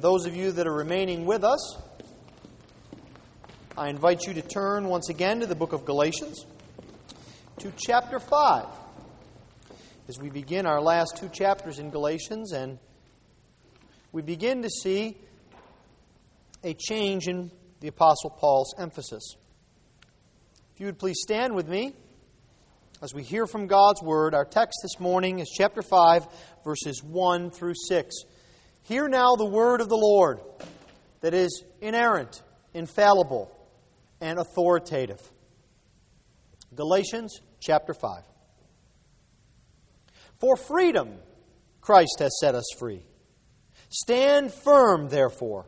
Those of you that are remaining with us, I invite you to turn once again to the book of Galatians, to chapter 5, as we begin our last two chapters in Galatians, and we begin to see a change in the Apostle Paul's emphasis. If you would please stand with me as we hear from God's Word. Our text this morning is chapter 5, verses 1 through 6. Hear now the word of the Lord that is inerrant, infallible, and authoritative. Galatians chapter 5. For freedom Christ has set us free. Stand firm, therefore,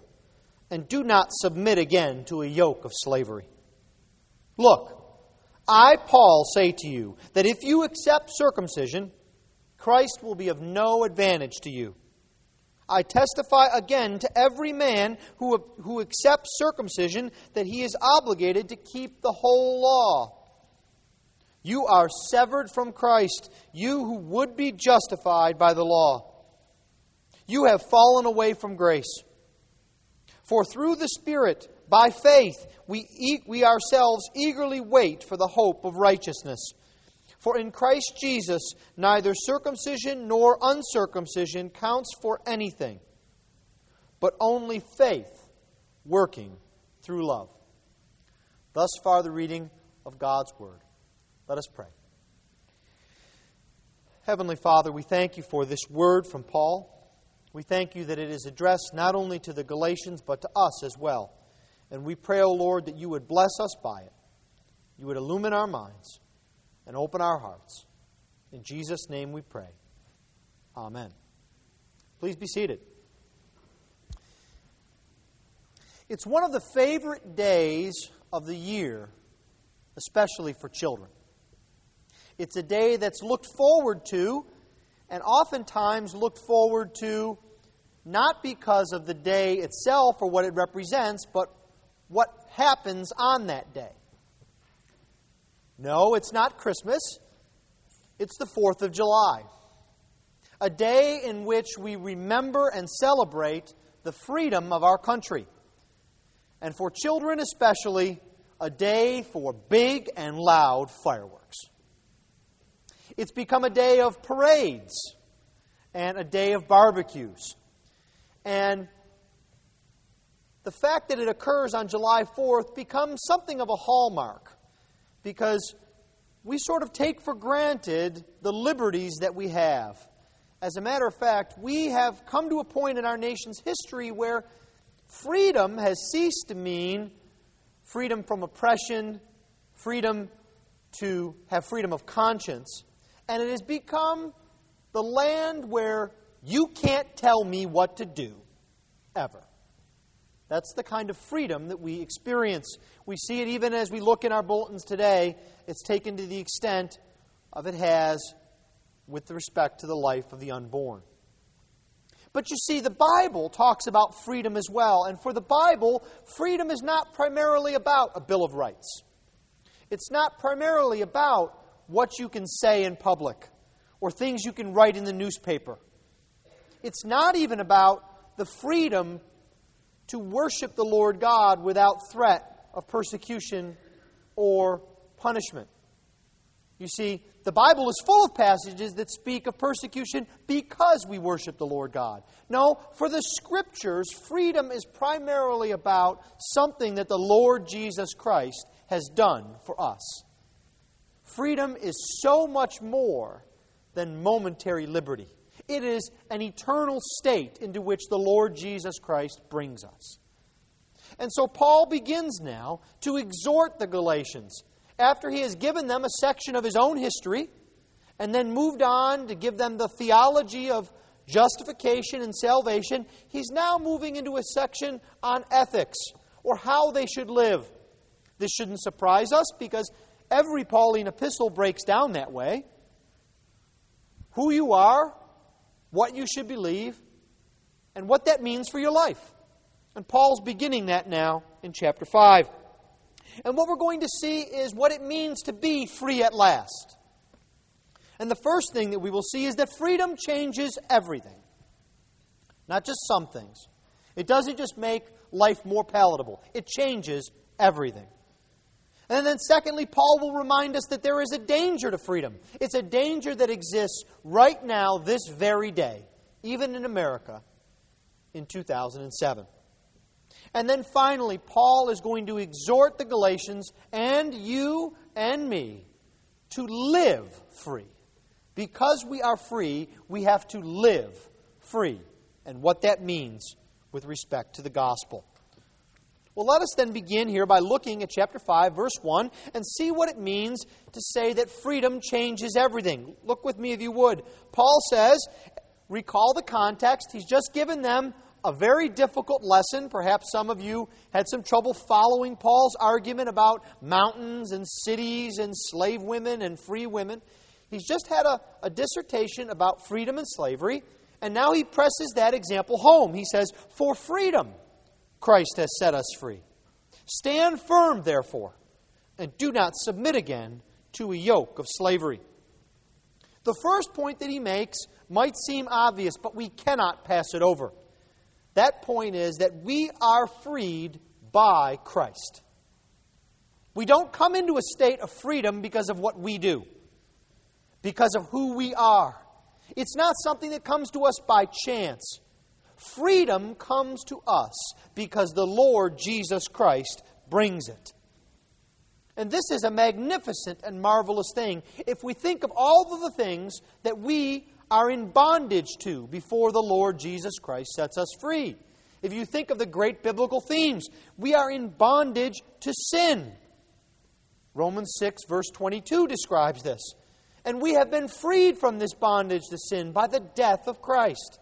and do not submit again to a yoke of slavery. Look, I, Paul, say to you that if you accept circumcision, Christ will be of no advantage to you. I testify again to every man who, who accepts circumcision that he is obligated to keep the whole law. You are severed from Christ, you who would be justified by the law. You have fallen away from grace. For through the Spirit, by faith, we, eat, we ourselves eagerly wait for the hope of righteousness. For in Christ Jesus, neither circumcision nor uncircumcision counts for anything, but only faith working through love. Thus far, the reading of God's Word. Let us pray. Heavenly Father, we thank you for this word from Paul. We thank you that it is addressed not only to the Galatians, but to us as well. And we pray, O oh Lord, that you would bless us by it. You would illumine our minds and open our hearts. In Jesus' name we pray. Amen. Please be seated. It's one of the favorite days of the year, especially for children. It's a day that's looked forward to, and oftentimes looked forward to not because of the day itself or what it represents, but what happens on that day. No, it's not Christmas. It's the 4th of July. A day in which we remember and celebrate the freedom of our country. And for children especially, a day for big and loud fireworks. It's become a day of parades and a day of barbecues. And the fact that it occurs on July 4th becomes something of a hallmark because we sort of take for granted the liberties that we have. As a matter of fact, we have come to a point in our nation's history where freedom has ceased to mean freedom from oppression, freedom to have freedom of conscience, and it has become the land where you can't tell me what to do, ever. That's the kind of freedom that we experience. We see it even as we look in our bulletins today. It's taken to the extent of it has with respect to the life of the unborn. But you see, the Bible talks about freedom as well. And for the Bible, freedom is not primarily about a Bill of Rights. It's not primarily about what you can say in public or things you can write in the newspaper. It's not even about the freedom to worship the Lord God without threat of persecution or punishment. You see, the Bible is full of passages that speak of persecution because we worship the Lord God. No, for the Scriptures, freedom is primarily about something that the Lord Jesus Christ has done for us. Freedom is so much more than momentary liberty. It is an eternal state into which the Lord Jesus Christ brings us. And so Paul begins now to exhort the Galatians after he has given them a section of his own history and then moved on to give them the theology of justification and salvation. He's now moving into a section on ethics or how they should live. This shouldn't surprise us because every Pauline epistle breaks down that way. Who you are, what you should believe, and what that means for your life. And Paul's beginning that now in chapter 5. And what we're going to see is what it means to be free at last. And the first thing that we will see is that freedom changes everything, not just some things. It doesn't just make life more palatable, it changes everything. And then, secondly, Paul will remind us that there is a danger to freedom. It's a danger that exists right now, this very day, even in America in 2007. And then finally, Paul is going to exhort the Galatians and you and me to live free. Because we are free, we have to live free. And what that means with respect to the gospel. Well, let us then begin here by looking at chapter 5, verse 1, and see what it means to say that freedom changes everything. Look with me if you would. Paul says, recall the context. He's just given them a very difficult lesson. Perhaps some of you had some trouble following Paul's argument about mountains and cities and slave women and free women. He's just had a, a dissertation about freedom and slavery, and now he presses that example home. He says, For freedom Christ has set us free. Stand firm, therefore, and do not submit again to a yoke of slavery. The first point that he makes might seem obvious, but we cannot pass it over. That point is that we are freed by Christ. We don't come into a state of freedom because of what we do, because of who we are. It's not something that comes to us by chance. Freedom comes to us because the Lord Jesus Christ brings it. And this is a magnificent and marvelous thing if we think of all of the things that we are in bondage to before the Lord Jesus Christ sets us free. If you think of the great biblical themes, we are in bondage to sin. Romans 6, verse 22 describes this. And we have been freed from this bondage to sin by the death of Christ.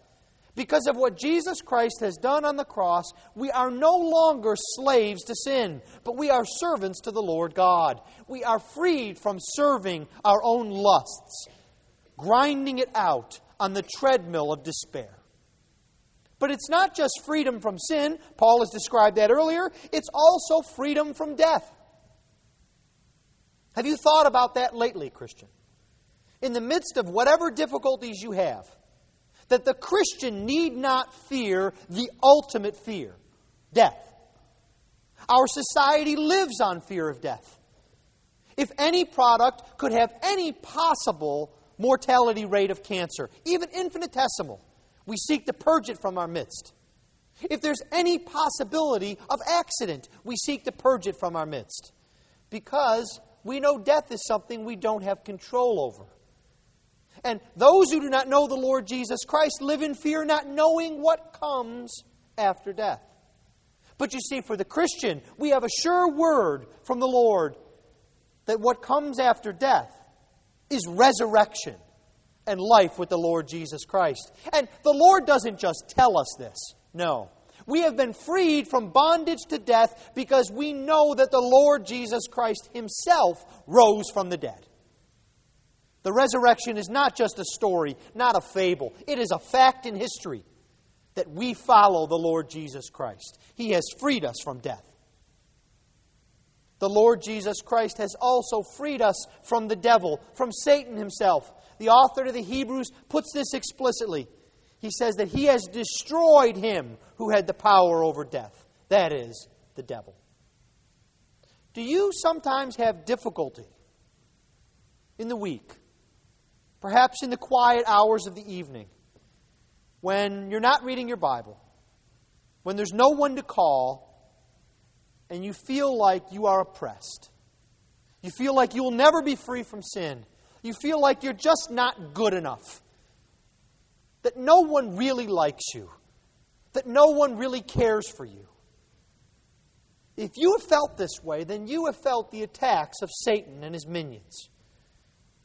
Because of what Jesus Christ has done on the cross, we are no longer slaves to sin, but we are servants to the Lord God. We are freed from serving our own lusts, grinding it out on the treadmill of despair. But it's not just freedom from sin, Paul has described that earlier, it's also freedom from death. Have you thought about that lately, Christian? In the midst of whatever difficulties you have, that the Christian need not fear the ultimate fear death. Our society lives on fear of death. If any product could have any possible mortality rate of cancer, even infinitesimal, we seek to purge it from our midst. If there's any possibility of accident, we seek to purge it from our midst. Because we know death is something we don't have control over. And those who do not know the Lord Jesus Christ live in fear, not knowing what comes after death. But you see, for the Christian, we have a sure word from the Lord that what comes after death is resurrection and life with the Lord Jesus Christ. And the Lord doesn't just tell us this. No. We have been freed from bondage to death because we know that the Lord Jesus Christ Himself rose from the dead. The resurrection is not just a story, not a fable. It is a fact in history that we follow the Lord Jesus Christ. He has freed us from death. The Lord Jesus Christ has also freed us from the devil, from Satan himself. The author to the Hebrews puts this explicitly. He says that he has destroyed him who had the power over death. That is, the devil. Do you sometimes have difficulty in the week Perhaps in the quiet hours of the evening, when you're not reading your Bible, when there's no one to call, and you feel like you are oppressed. You feel like you will never be free from sin. You feel like you're just not good enough. That no one really likes you. That no one really cares for you. If you have felt this way, then you have felt the attacks of Satan and his minions.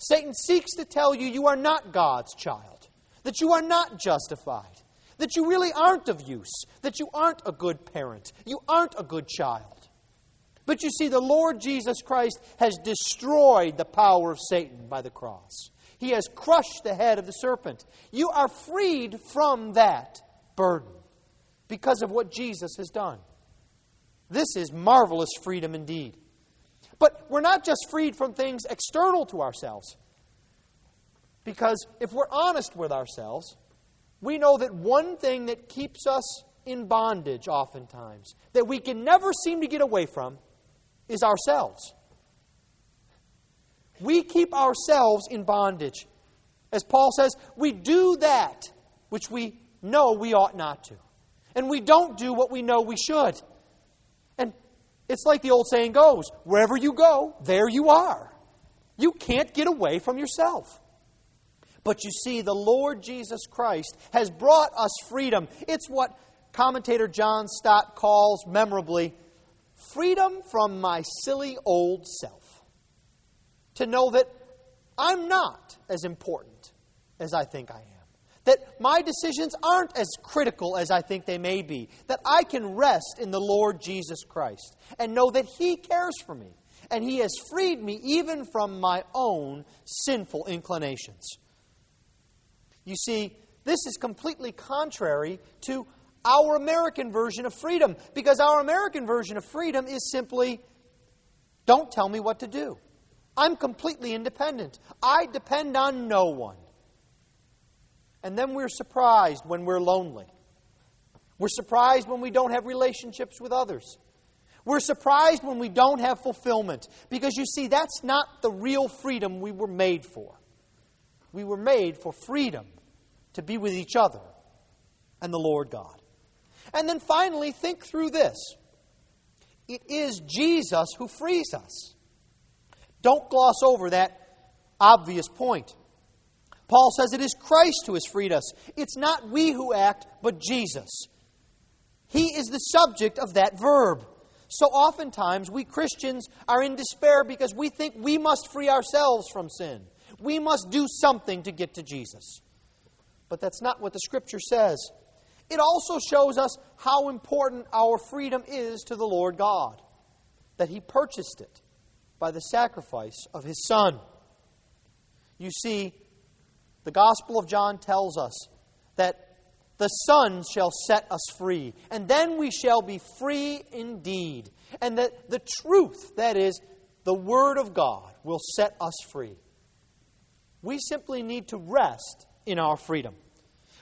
Satan seeks to tell you you are not God's child, that you are not justified, that you really aren't of use, that you aren't a good parent, you aren't a good child. But you see, the Lord Jesus Christ has destroyed the power of Satan by the cross. He has crushed the head of the serpent. You are freed from that burden because of what Jesus has done. This is marvelous freedom indeed. But we're not just freed from things external to ourselves. Because if we're honest with ourselves, we know that one thing that keeps us in bondage, oftentimes, that we can never seem to get away from, is ourselves. We keep ourselves in bondage. As Paul says, we do that which we know we ought not to. And we don't do what we know we should. It's like the old saying goes wherever you go, there you are. You can't get away from yourself. But you see, the Lord Jesus Christ has brought us freedom. It's what commentator John Stott calls memorably freedom from my silly old self. To know that I'm not as important as I think I am. That my decisions aren't as critical as I think they may be. That I can rest in the Lord Jesus Christ and know that He cares for me. And He has freed me even from my own sinful inclinations. You see, this is completely contrary to our American version of freedom because our American version of freedom is simply don't tell me what to do. I'm completely independent. I depend on no one. And then we're surprised when we're lonely. We're surprised when we don't have relationships with others. We're surprised when we don't have fulfillment. Because you see, that's not the real freedom we were made for. We were made for freedom to be with each other and the Lord God. And then finally, think through this it is Jesus who frees us. Don't gloss over that obvious point. Paul says it is Christ who has freed us. It's not we who act, but Jesus. He is the subject of that verb. So oftentimes we Christians are in despair because we think we must free ourselves from sin. We must do something to get to Jesus. But that's not what the Scripture says. It also shows us how important our freedom is to the Lord God, that He purchased it by the sacrifice of His Son. You see, the Gospel of John tells us that the Son shall set us free, and then we shall be free indeed. And that the truth, that is, the Word of God, will set us free. We simply need to rest in our freedom.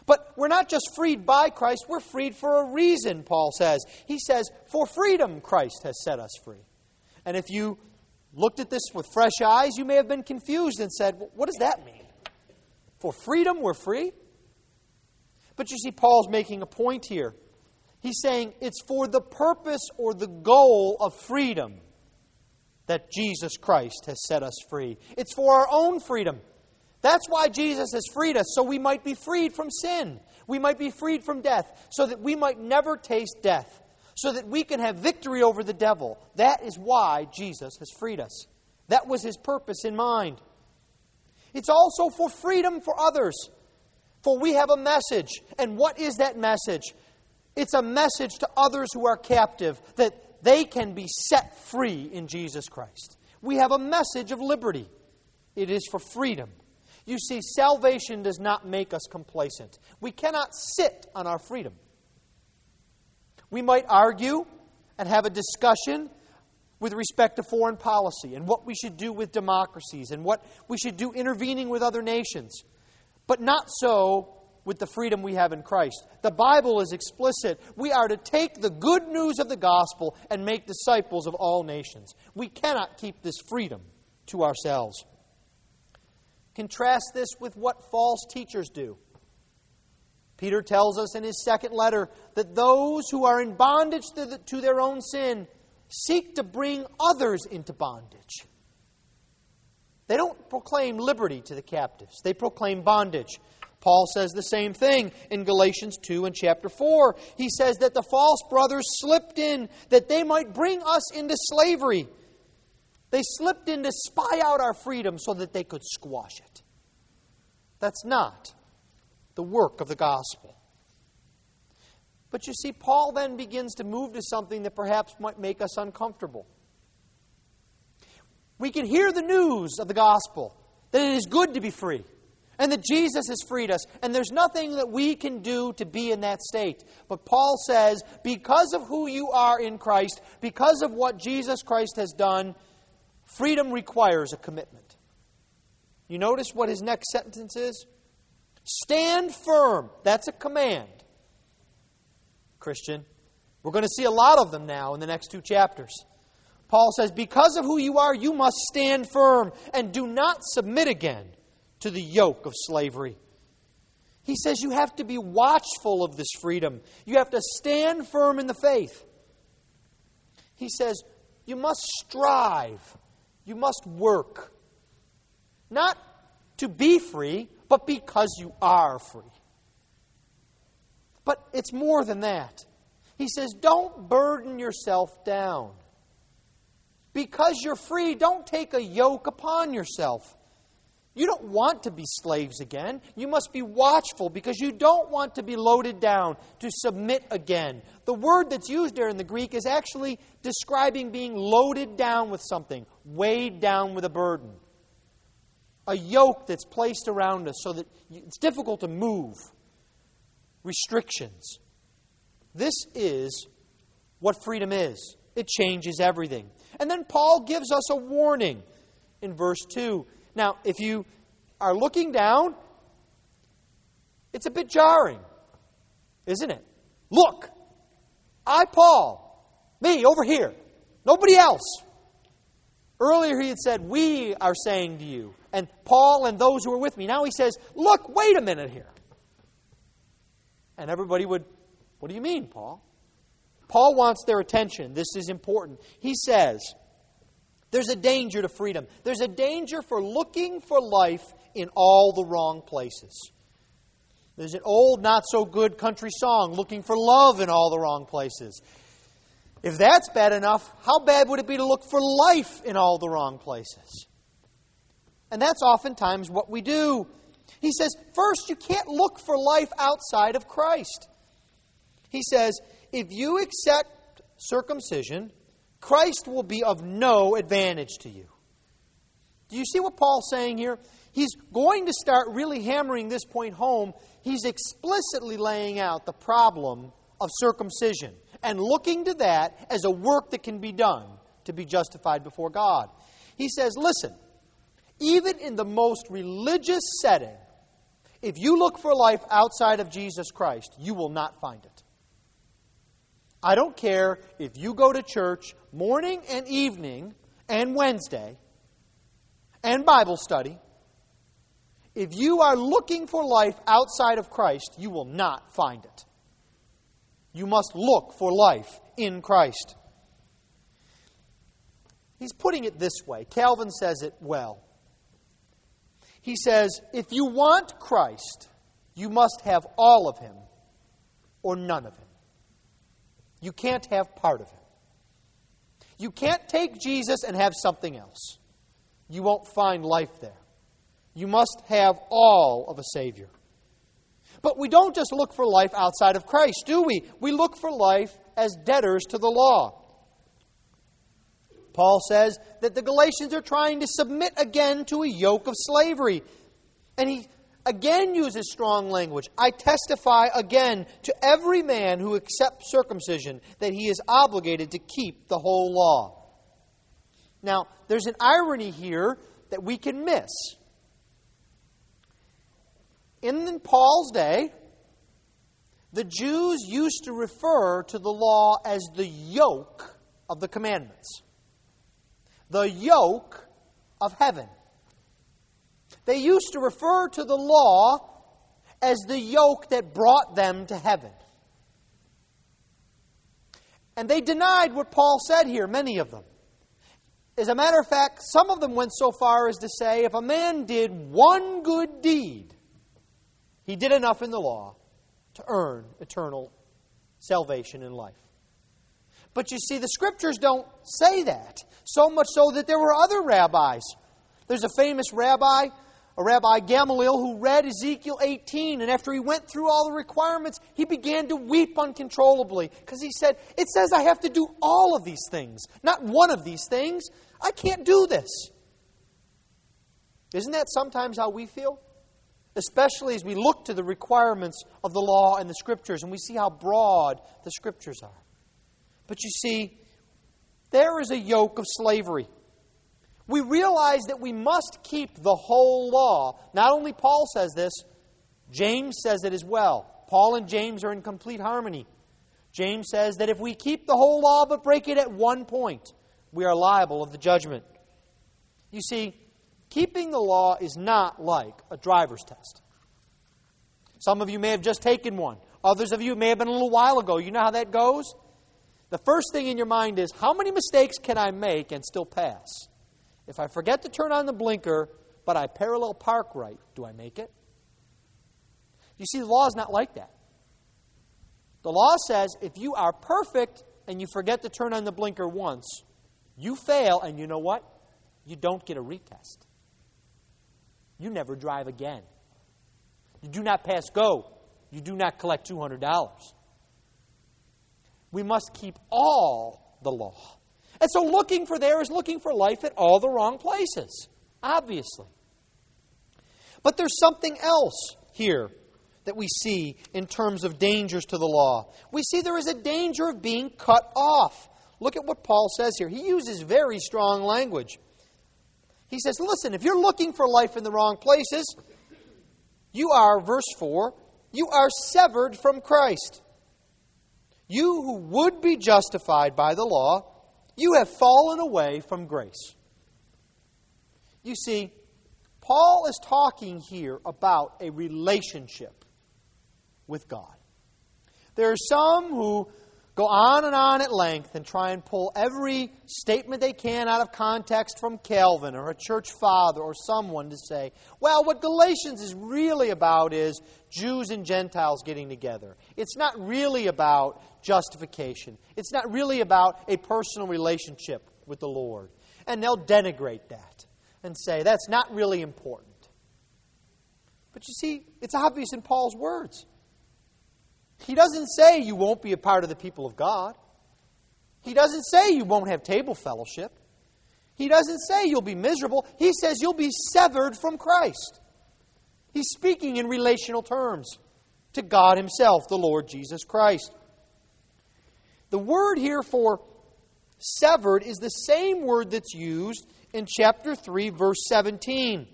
But we're not just freed by Christ, we're freed for a reason, Paul says. He says, For freedom, Christ has set us free. And if you looked at this with fresh eyes, you may have been confused and said, well, What does that mean? For freedom, we're free? But you see, Paul's making a point here. He's saying it's for the purpose or the goal of freedom that Jesus Christ has set us free. It's for our own freedom. That's why Jesus has freed us, so we might be freed from sin. We might be freed from death, so that we might never taste death, so that we can have victory over the devil. That is why Jesus has freed us. That was his purpose in mind. It's also for freedom for others. For we have a message. And what is that message? It's a message to others who are captive that they can be set free in Jesus Christ. We have a message of liberty. It is for freedom. You see, salvation does not make us complacent. We cannot sit on our freedom. We might argue and have a discussion with respect to foreign policy and what we should do with democracies and what we should do intervening with other nations, but not so with the freedom we have in Christ. The Bible is explicit. We are to take the good news of the gospel and make disciples of all nations. We cannot keep this freedom to ourselves. Contrast this with what false teachers do. Peter tells us in his second letter that those who are in bondage to, the, to their own sin seek to bring others into bondage. They don't proclaim liberty to the captives, they proclaim bondage. Paul says the same thing in Galatians 2 and chapter 4. He says that the false brothers slipped in that they might bring us into slavery. They slipped in to spy out our freedom so that they could squash it. That's not the work of the gospel. But you see, Paul then begins to move to something that perhaps might make us uncomfortable. We can hear the news of the gospel that it is good to be free and that Jesus has freed us, and there's nothing that we can do to be in that state. But Paul says, because of who you are in Christ, because of what Jesus Christ has done, Freedom requires a commitment. You notice what his next sentence is? Stand firm. That's a command. Christian. We're going to see a lot of them now in the next two chapters. Paul says, Because of who you are, you must stand firm and do not submit again to the yoke of slavery. He says you have to be watchful of this freedom. You have to stand firm in the faith. He says you must strive. You must work. Not to be free, but because you are free. But it's more than that. He says, don't burden yourself down. Because you're free, don't take a yoke upon yourself. You don't want to be slaves again. You must be watchful because you don't want to be loaded down, to submit again. The word that's used there in the Greek is actually describing being loaded down with something, weighed down with a burden. A yoke that's placed around us so that it's difficult to move. Restrictions. This is what freedom is. It changes everything. And then Paul gives us a warning in verse 2 now, if you are looking down, it's a bit jarring, isn't it? Look, I, Paul, me over here, nobody else. Earlier he had said, We are saying to you, and Paul and those who are with me. Now he says, Look, wait a minute here. And everybody would, What do you mean, Paul? Paul wants their attention. This is important. He says, there's a danger to freedom. There's a danger for looking for life in all the wrong places. There's an old, not so good country song, looking for love in all the wrong places. If that's bad enough, how bad would it be to look for life in all the wrong places? And that's oftentimes what we do. He says, first, you can't look for life outside of Christ. He says, if you accept circumcision, Christ will be of no advantage to you. Do you see what Paul's saying here? He's going to start really hammering this point home. He's explicitly laying out the problem of circumcision and looking to that as a work that can be done to be justified before God. He says, listen, even in the most religious setting, if you look for life outside of Jesus Christ, you will not find it. I don't care if you go to church morning and evening and Wednesday and Bible study. If you are looking for life outside of Christ, you will not find it. You must look for life in Christ. He's putting it this way. Calvin says it well. He says, if you want Christ, you must have all of him or none of him. You can't have part of him. You can't take Jesus and have something else. You won't find life there. You must have all of a Savior. But we don't just look for life outside of Christ, do we? We look for life as debtors to the law. Paul says that the Galatians are trying to submit again to a yoke of slavery. And he again uses strong language. I testify again to every man who accepts circumcision that he is obligated to keep the whole law. Now, there's an irony here that we can miss. In Paul's day, the Jews used to refer to the law as the yoke of the commandments, the yoke of heaven. They used to refer to the law as the yoke that brought them to heaven. And they denied what Paul said here, many of them. As a matter of fact, some of them went so far as to say if a man did one good deed, he did enough in the law to earn eternal salvation in life. But you see, the scriptures don't say that. So much so that there were other rabbis. There's a famous rabbi a Rabbi Gamaliel who read Ezekiel 18, and after he went through all the requirements, he began to weep uncontrollably because he said, It says I have to do all of these things, not one of these things. I can't do this. Isn't that sometimes how we feel? Especially as we look to the requirements of the law and the scriptures and we see how broad the scriptures are. But you see, there is a yoke of slavery we realize that we must keep the whole law. Not only Paul says this, James says it as well. Paul and James are in complete harmony. James says that if we keep the whole law but break it at one point, we are liable of the judgment. You see, keeping the law is not like a driver's test. Some of you may have just taken one. Others of you may have been a little while ago. You know how that goes? The first thing in your mind is how many mistakes can I make and still pass? If I forget to turn on the blinker, but I parallel park right, do I make it? You see, the law is not like that. The law says if you are perfect and you forget to turn on the blinker once, you fail, and you know what? You don't get a retest. You never drive again. You do not pass go. You do not collect $200. We must keep all the law. And so looking for there is looking for life at all the wrong places, obviously. But there's something else here that we see in terms of dangers to the law. We see there is a danger of being cut off. Look at what Paul says here. He uses very strong language. He says, Listen, if you're looking for life in the wrong places, you are, verse 4, you are severed from Christ. You who would be justified by the law, you have fallen away from grace. You see, Paul is talking here about a relationship with God. There are some who go on and on at length and try and pull every statement they can out of context from Calvin or a church father or someone to say, well, what Galatians is really about is Jews and Gentiles getting together. It's not really about justification, it's not really about a personal relationship with the Lord. And they'll denigrate that and say, that's not really important. But you see, it's obvious in Paul's words. He doesn't say you won't be a part of the people of God. He doesn't say you won't have table fellowship. He doesn't say you'll be miserable. He says you'll be severed from Christ. He's speaking in relational terms to God Himself, the Lord Jesus Christ. The word here for severed is the same word that's used in chapter 3, verse 17,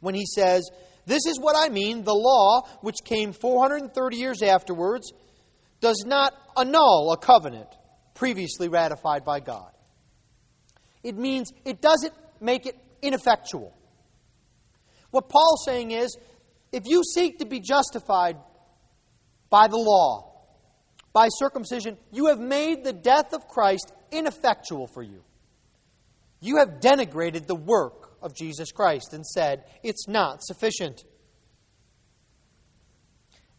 when he says, this is what I mean. The law, which came 430 years afterwards, does not annul a covenant previously ratified by God. It means it doesn't make it ineffectual. What Paul's saying is if you seek to be justified by the law, by circumcision, you have made the death of Christ ineffectual for you. You have denigrated the work of Jesus Christ and said, it's not sufficient.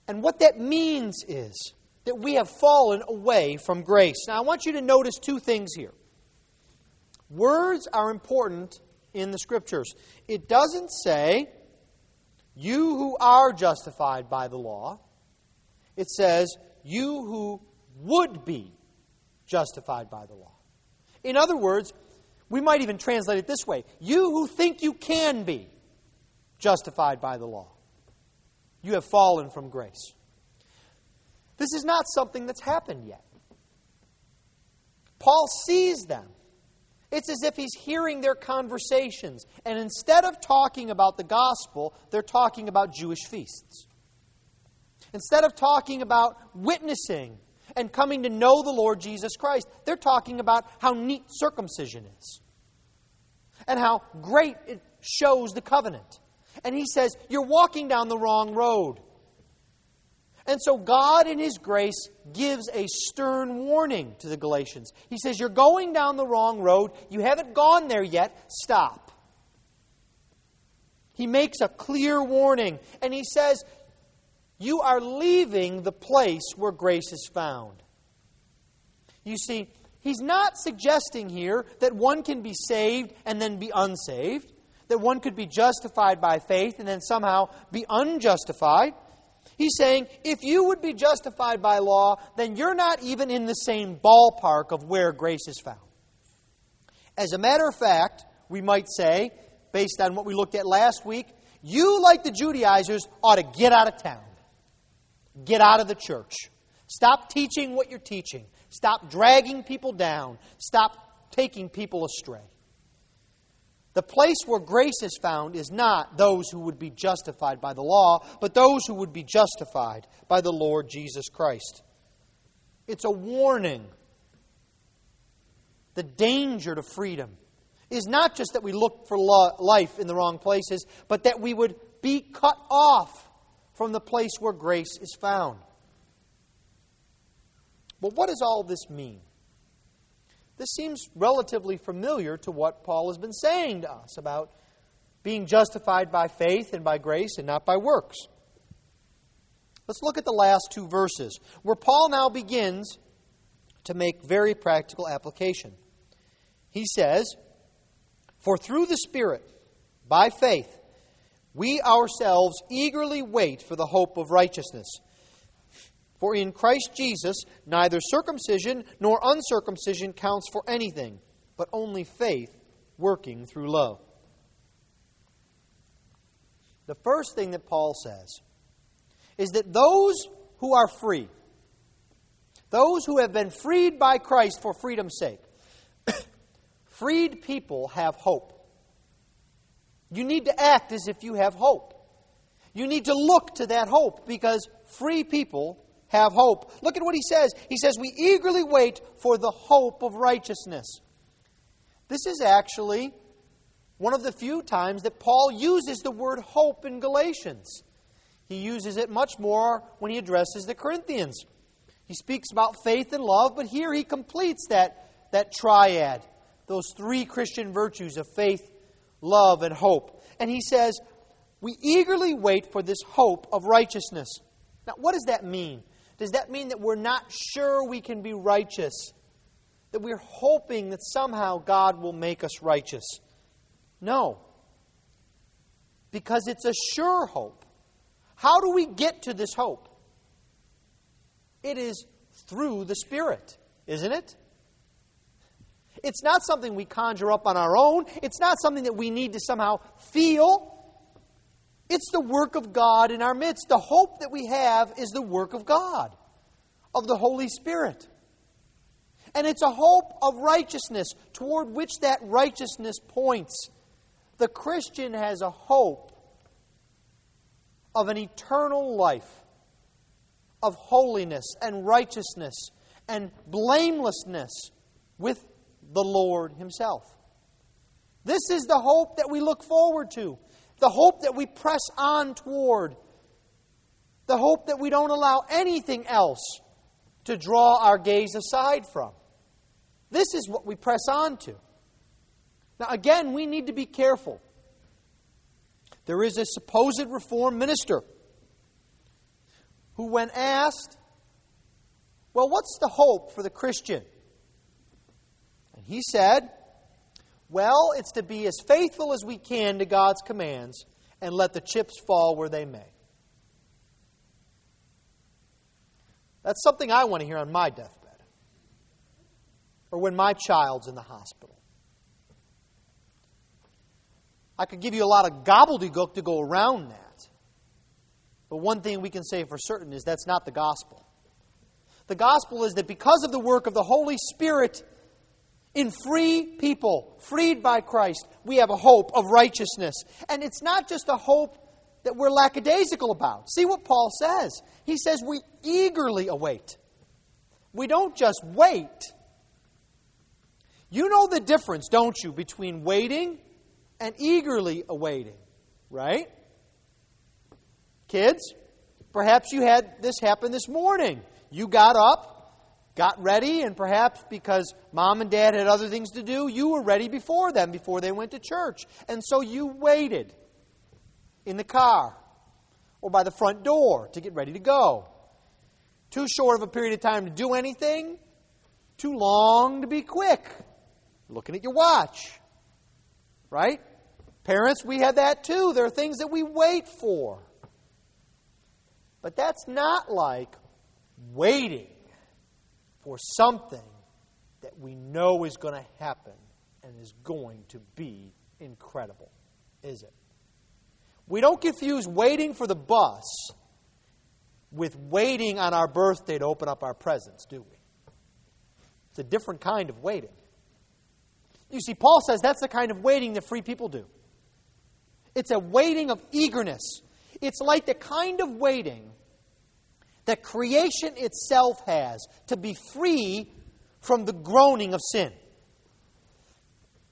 And what that means is that we have fallen away from grace. Now, I want you to notice two things here. Words are important in the Scriptures. It doesn't say, you who are justified by the law. It says, you who would be justified by the law. In other words, we might even translate it this way You who think you can be justified by the law, you have fallen from grace. This is not something that's happened yet. Paul sees them. It's as if he's hearing their conversations. And instead of talking about the gospel, they're talking about Jewish feasts. Instead of talking about witnessing and coming to know the Lord Jesus Christ. They're talking about how neat circumcision is and how great it shows the covenant. And he says, You're walking down the wrong road. And so God, in His grace, gives a stern warning to the Galatians. He says, You're going down the wrong road. You haven't gone there yet. Stop. He makes a clear warning. And he says, you are leaving the place where grace is found. You see, he's not suggesting here that one can be saved and then be unsaved, that one could be justified by faith and then somehow be unjustified. He's saying if you would be justified by law, then you're not even in the same ballpark of where grace is found. As a matter of fact, we might say, based on what we looked at last week, you, like the Judaizers, ought to get out of town. Get out of the church. Stop teaching what you're teaching. Stop dragging people down. Stop taking people astray. The place where grace is found is not those who would be justified by the law, but those who would be justified by the Lord Jesus Christ. It's a warning. The danger to freedom is not just that we look for life in the wrong places, but that we would be cut off from the place where grace is found. But what does all this mean? This seems relatively familiar to what Paul has been saying to us about being justified by faith and by grace and not by works. Let's look at the last two verses, where Paul now begins to make very practical application. He says, For through the Spirit, by faith, we ourselves eagerly wait for the hope of righteousness. For in Christ Jesus, neither circumcision nor uncircumcision counts for anything, but only faith working through love. The first thing that Paul says is that those who are free, those who have been freed by Christ for freedom's sake, freed people have hope. You need to act as if you have hope. You need to look to that hope because free people have hope. Look at what he says. He says, We eagerly wait for the hope of righteousness. This is actually one of the few times that Paul uses the word hope in Galatians. He uses it much more when he addresses the Corinthians. He speaks about faith and love, but here he completes that, that triad, those three Christian virtues of faith, love, and hope. And he says, We eagerly wait for this hope of righteousness. Now, what does that mean? Does that mean that we're not sure we can be righteous? That we're hoping that somehow God will make us righteous? No. Because it's a sure hope. How do we get to this hope? It is through the Spirit, isn't it? It's not something we conjure up on our own. It's not something that we need to somehow feel. It's the work of God in our midst. The hope that we have is the work of God, of the Holy Spirit. And it's a hope of righteousness toward which that righteousness points. The Christian has a hope of an eternal life, of holiness and righteousness and blamelessness with the Lord Himself. This is the hope that we look forward to the hope that we press on toward, the hope that we don't allow anything else to draw our gaze aside from. This is what we press on to. Now, again, we need to be careful. There is a supposed reform minister who, when asked, Well, what's the hope for the Christian? He said, well, it's to be as faithful as we can to God's commands and let the chips fall where they may. That's something I want to hear on my deathbed or when my child's in the hospital. I could give you a lot of gobbledygook to go around that. But one thing we can say for certain is that's not the gospel. The gospel is that because of the work of the Holy Spirit in free people, freed by Christ, we have a hope of righteousness. And it's not just a hope that we're lackadaisical about. See what Paul says. He says we eagerly await. We don't just wait. You know the difference, don't you, between waiting and eagerly awaiting, right? Kids, perhaps you had this happen this morning. You got up, got ready, and perhaps because mom and dad had other things to do, you were ready before them, before they went to church. And so you waited in the car or by the front door to get ready to go. Too short of a period of time to do anything, too long to be quick. Looking at your watch. Right? Parents, we have that too. There are things that we wait for. But that's not like waiting for something that we know is going to happen and is going to be incredible, is it? We don't confuse waiting for the bus with waiting on our birthday to open up our presents, do we? It's a different kind of waiting. You see, Paul says that's the kind of waiting that free people do. It's a waiting of eagerness. It's like the kind of waiting that creation itself has to be free from the groaning of sin.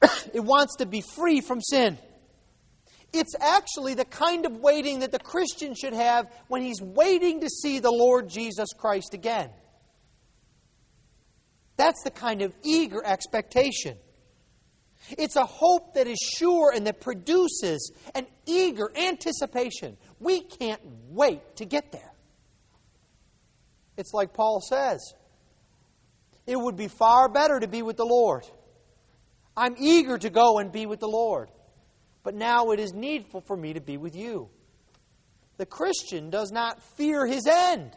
it wants to be free from sin. It's actually the kind of waiting that the Christian should have when he's waiting to see the Lord Jesus Christ again. That's the kind of eager expectation. It's a hope that is sure and that produces an eager anticipation. We can't wait to get there. It's like Paul says it would be far better to be with the Lord. I'm eager to go and be with the Lord but now it is needful for me to be with you. The Christian does not fear his end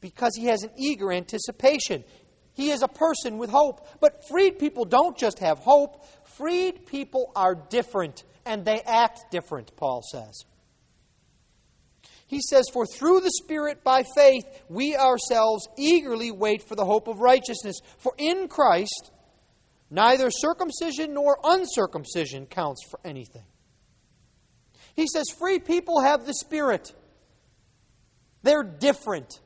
because he has an eager anticipation. He is a person with hope. But freed people don't just have hope, freed people are different and they act different, Paul says. He says, For through the Spirit by faith, we ourselves eagerly wait for the hope of righteousness. For in Christ, Neither circumcision nor uncircumcision counts for anything. He says free people have the Spirit. They're different.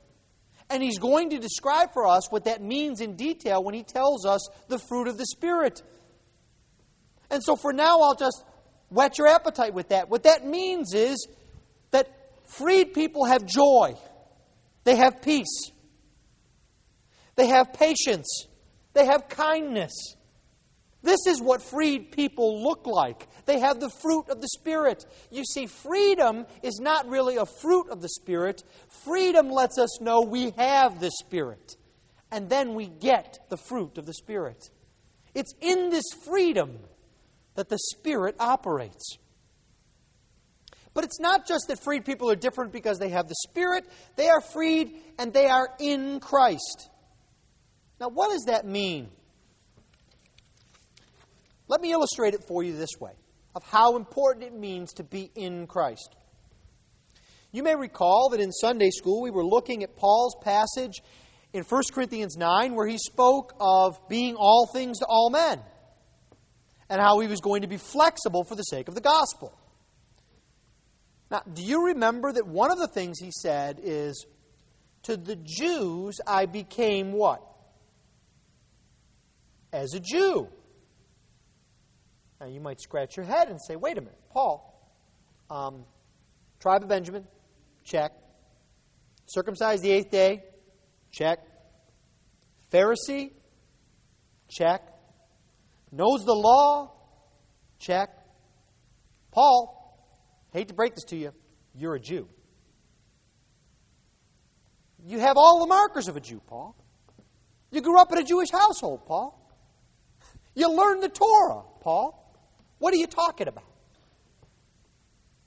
And he's going to describe for us what that means in detail when he tells us the fruit of the Spirit. And so for now, I'll just whet your appetite with that. What that means is freed people have joy, they have peace, they have patience, they have kindness, this is what freed people look like. They have the fruit of the Spirit. You see, freedom is not really a fruit of the Spirit. Freedom lets us know we have the Spirit. And then we get the fruit of the Spirit. It's in this freedom that the Spirit operates. But it's not just that freed people are different because they have the Spirit, they are freed and they are in Christ. Now, what does that mean? Let me illustrate it for you this way of how important it means to be in Christ. You may recall that in Sunday school we were looking at Paul's passage in 1 Corinthians 9 where he spoke of being all things to all men and how he was going to be flexible for the sake of the gospel. Now, do you remember that one of the things he said is, To the Jews I became what? As a Jew. Now, you might scratch your head and say, wait a minute, Paul, um, tribe of Benjamin, check. Circumcised the eighth day, check. Pharisee, check. Knows the law, check. Paul, hate to break this to you, you're a Jew. You have all the markers of a Jew, Paul. You grew up in a Jewish household, Paul. You learned the Torah, Paul. What are you talking about?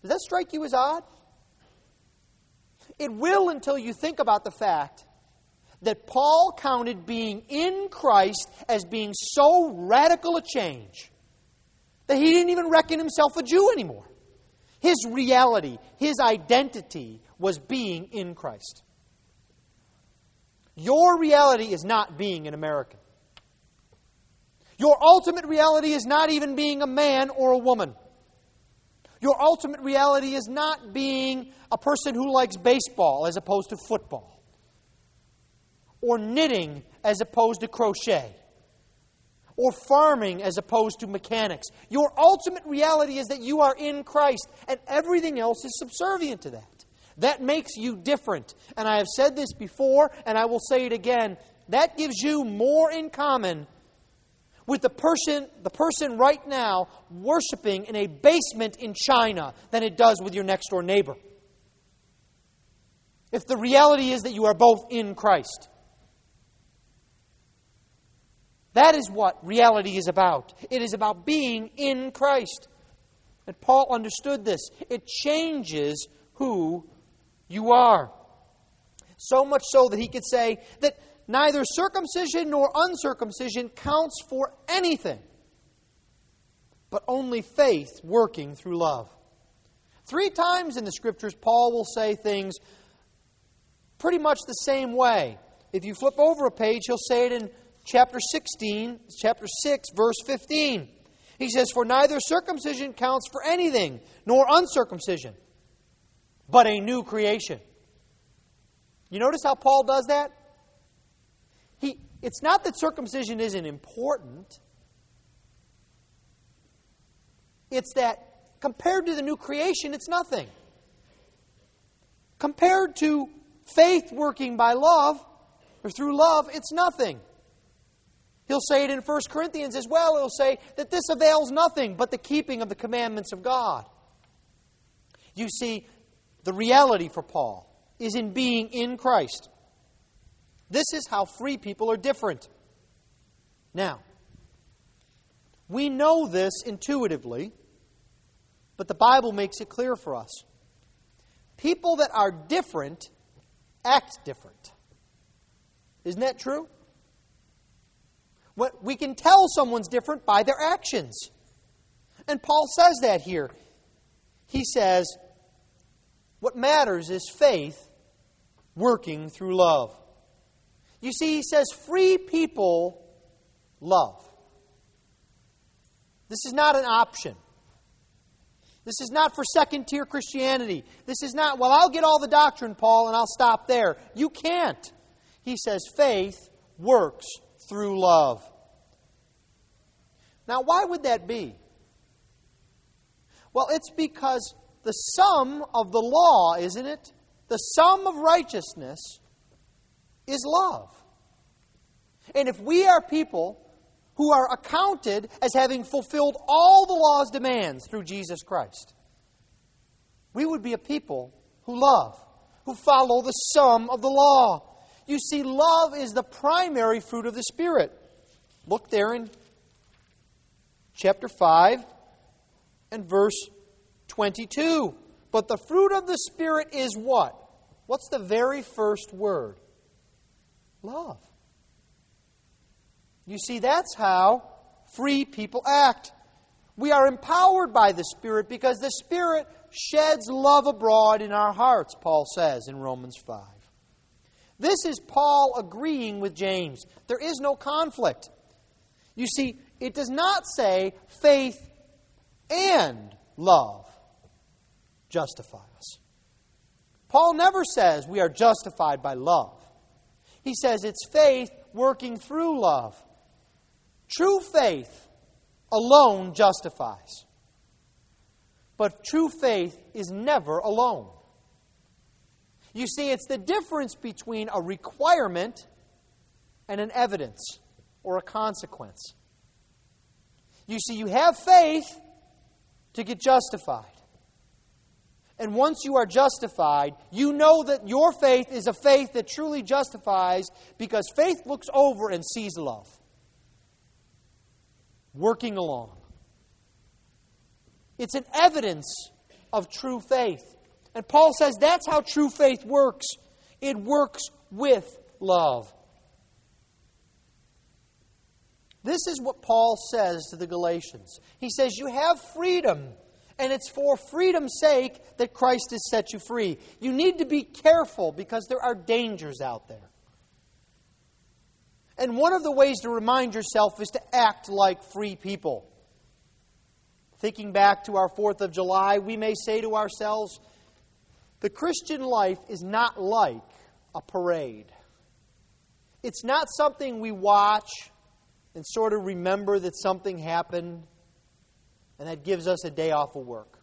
Does that strike you as odd? It will until you think about the fact that Paul counted being in Christ as being so radical a change that he didn't even reckon himself a Jew anymore. His reality, his identity was being in Christ. Your reality is not being an American. Your ultimate reality is not even being a man or a woman. Your ultimate reality is not being a person who likes baseball as opposed to football, or knitting as opposed to crochet, or farming as opposed to mechanics. Your ultimate reality is that you are in Christ, and everything else is subservient to that. That makes you different. And I have said this before, and I will say it again. That gives you more in common with the person, the person right now worshiping in a basement in China than it does with your next door neighbor. If the reality is that you are both in Christ. That is what reality is about. It is about being in Christ. And Paul understood this. It changes who you are. So much so that he could say that neither circumcision nor uncircumcision counts for anything, but only faith working through love. Three times in the scriptures, Paul will say things pretty much the same way. If you flip over a page, he'll say it in chapter 16, chapter 6, verse 15. He says, For neither circumcision counts for anything, nor uncircumcision, but a new creation. You notice how Paul does that? He, it's not that circumcision isn't important. It's that compared to the new creation, it's nothing. Compared to faith working by love, or through love, it's nothing. He'll say it in 1 Corinthians as well. He'll say that this avails nothing but the keeping of the commandments of God. You see, the reality for Paul is in being in Christ. This is how free people are different. Now, we know this intuitively, but the Bible makes it clear for us. People that are different act different. Isn't that true? What, we can tell someone's different by their actions. And Paul says that here. He says, what matters is faith working through love. You see, he says, free people love. This is not an option. This is not for second tier Christianity. This is not, well, I'll get all the doctrine, Paul, and I'll stop there. You can't. He says, faith works through love. Now, why would that be? Well, it's because the sum of the law, isn't it? The sum of righteousness is love. And if we are people who are accounted as having fulfilled all the law's demands through Jesus Christ, we would be a people who love, who follow the sum of the law. You see, love is the primary fruit of the Spirit. Look there in chapter 5 and verse 22. But the fruit of the Spirit is what? What's the very first word? Love. You see, that's how free people act. We are empowered by the Spirit because the Spirit sheds love abroad in our hearts, Paul says in Romans 5. This is Paul agreeing with James. There is no conflict. You see, it does not say faith and love justify us. Paul never says we are justified by love. He says it's faith working through love. True faith alone justifies. But true faith is never alone. You see, it's the difference between a requirement and an evidence or a consequence. You see, you have faith to get justified. And once you are justified, you know that your faith is a faith that truly justifies because faith looks over and sees love working along. It's an evidence of true faith. And Paul says that's how true faith works it works with love. This is what Paul says to the Galatians. He says, You have freedom, and it's for freedom's sake that Christ has set you free. You need to be careful because there are dangers out there. And one of the ways to remind yourself is to act like free people. Thinking back to our 4th of July, we may say to ourselves, the Christian life is not like a parade. It's not something we watch and sort of remember that something happened and that gives us a day off of work.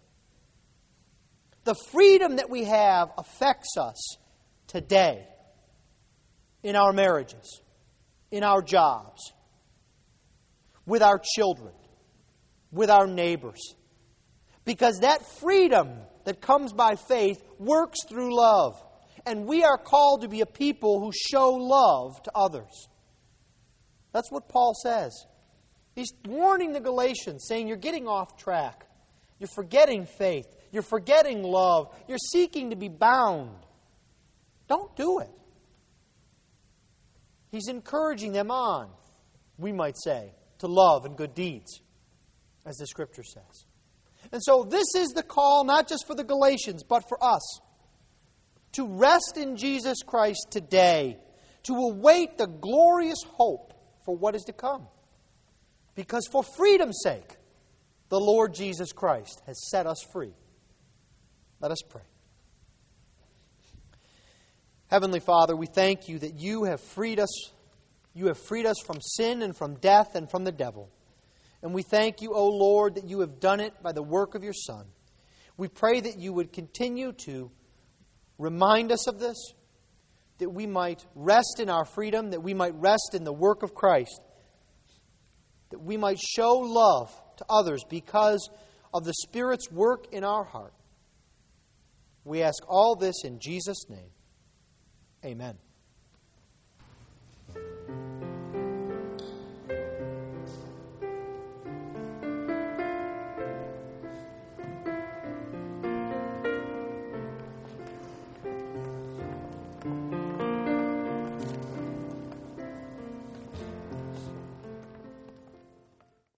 The freedom that we have affects us today in our marriages, in our jobs, with our children, with our neighbors. Because that freedom that comes by faith works through love. And we are called to be a people who show love to others. That's what Paul says. He's warning the Galatians, saying, You're getting off track. You're forgetting faith. You're forgetting love. You're seeking to be bound. Don't do it. He's encouraging them on, we might say, to love and good deeds, as the Scripture says. And so, this is the call not just for the Galatians, but for us to rest in Jesus Christ today, to await the glorious hope for what is to come. Because for freedom's sake, the Lord Jesus Christ has set us free. Let us pray. Heavenly Father, we thank you that you have freed us. You have freed us from sin and from death and from the devil. And we thank you, O Lord, that you have done it by the work of your Son. We pray that you would continue to remind us of this, that we might rest in our freedom, that we might rest in the work of Christ, that we might show love to others because of the Spirit's work in our heart. We ask all this in Jesus' name. Amen.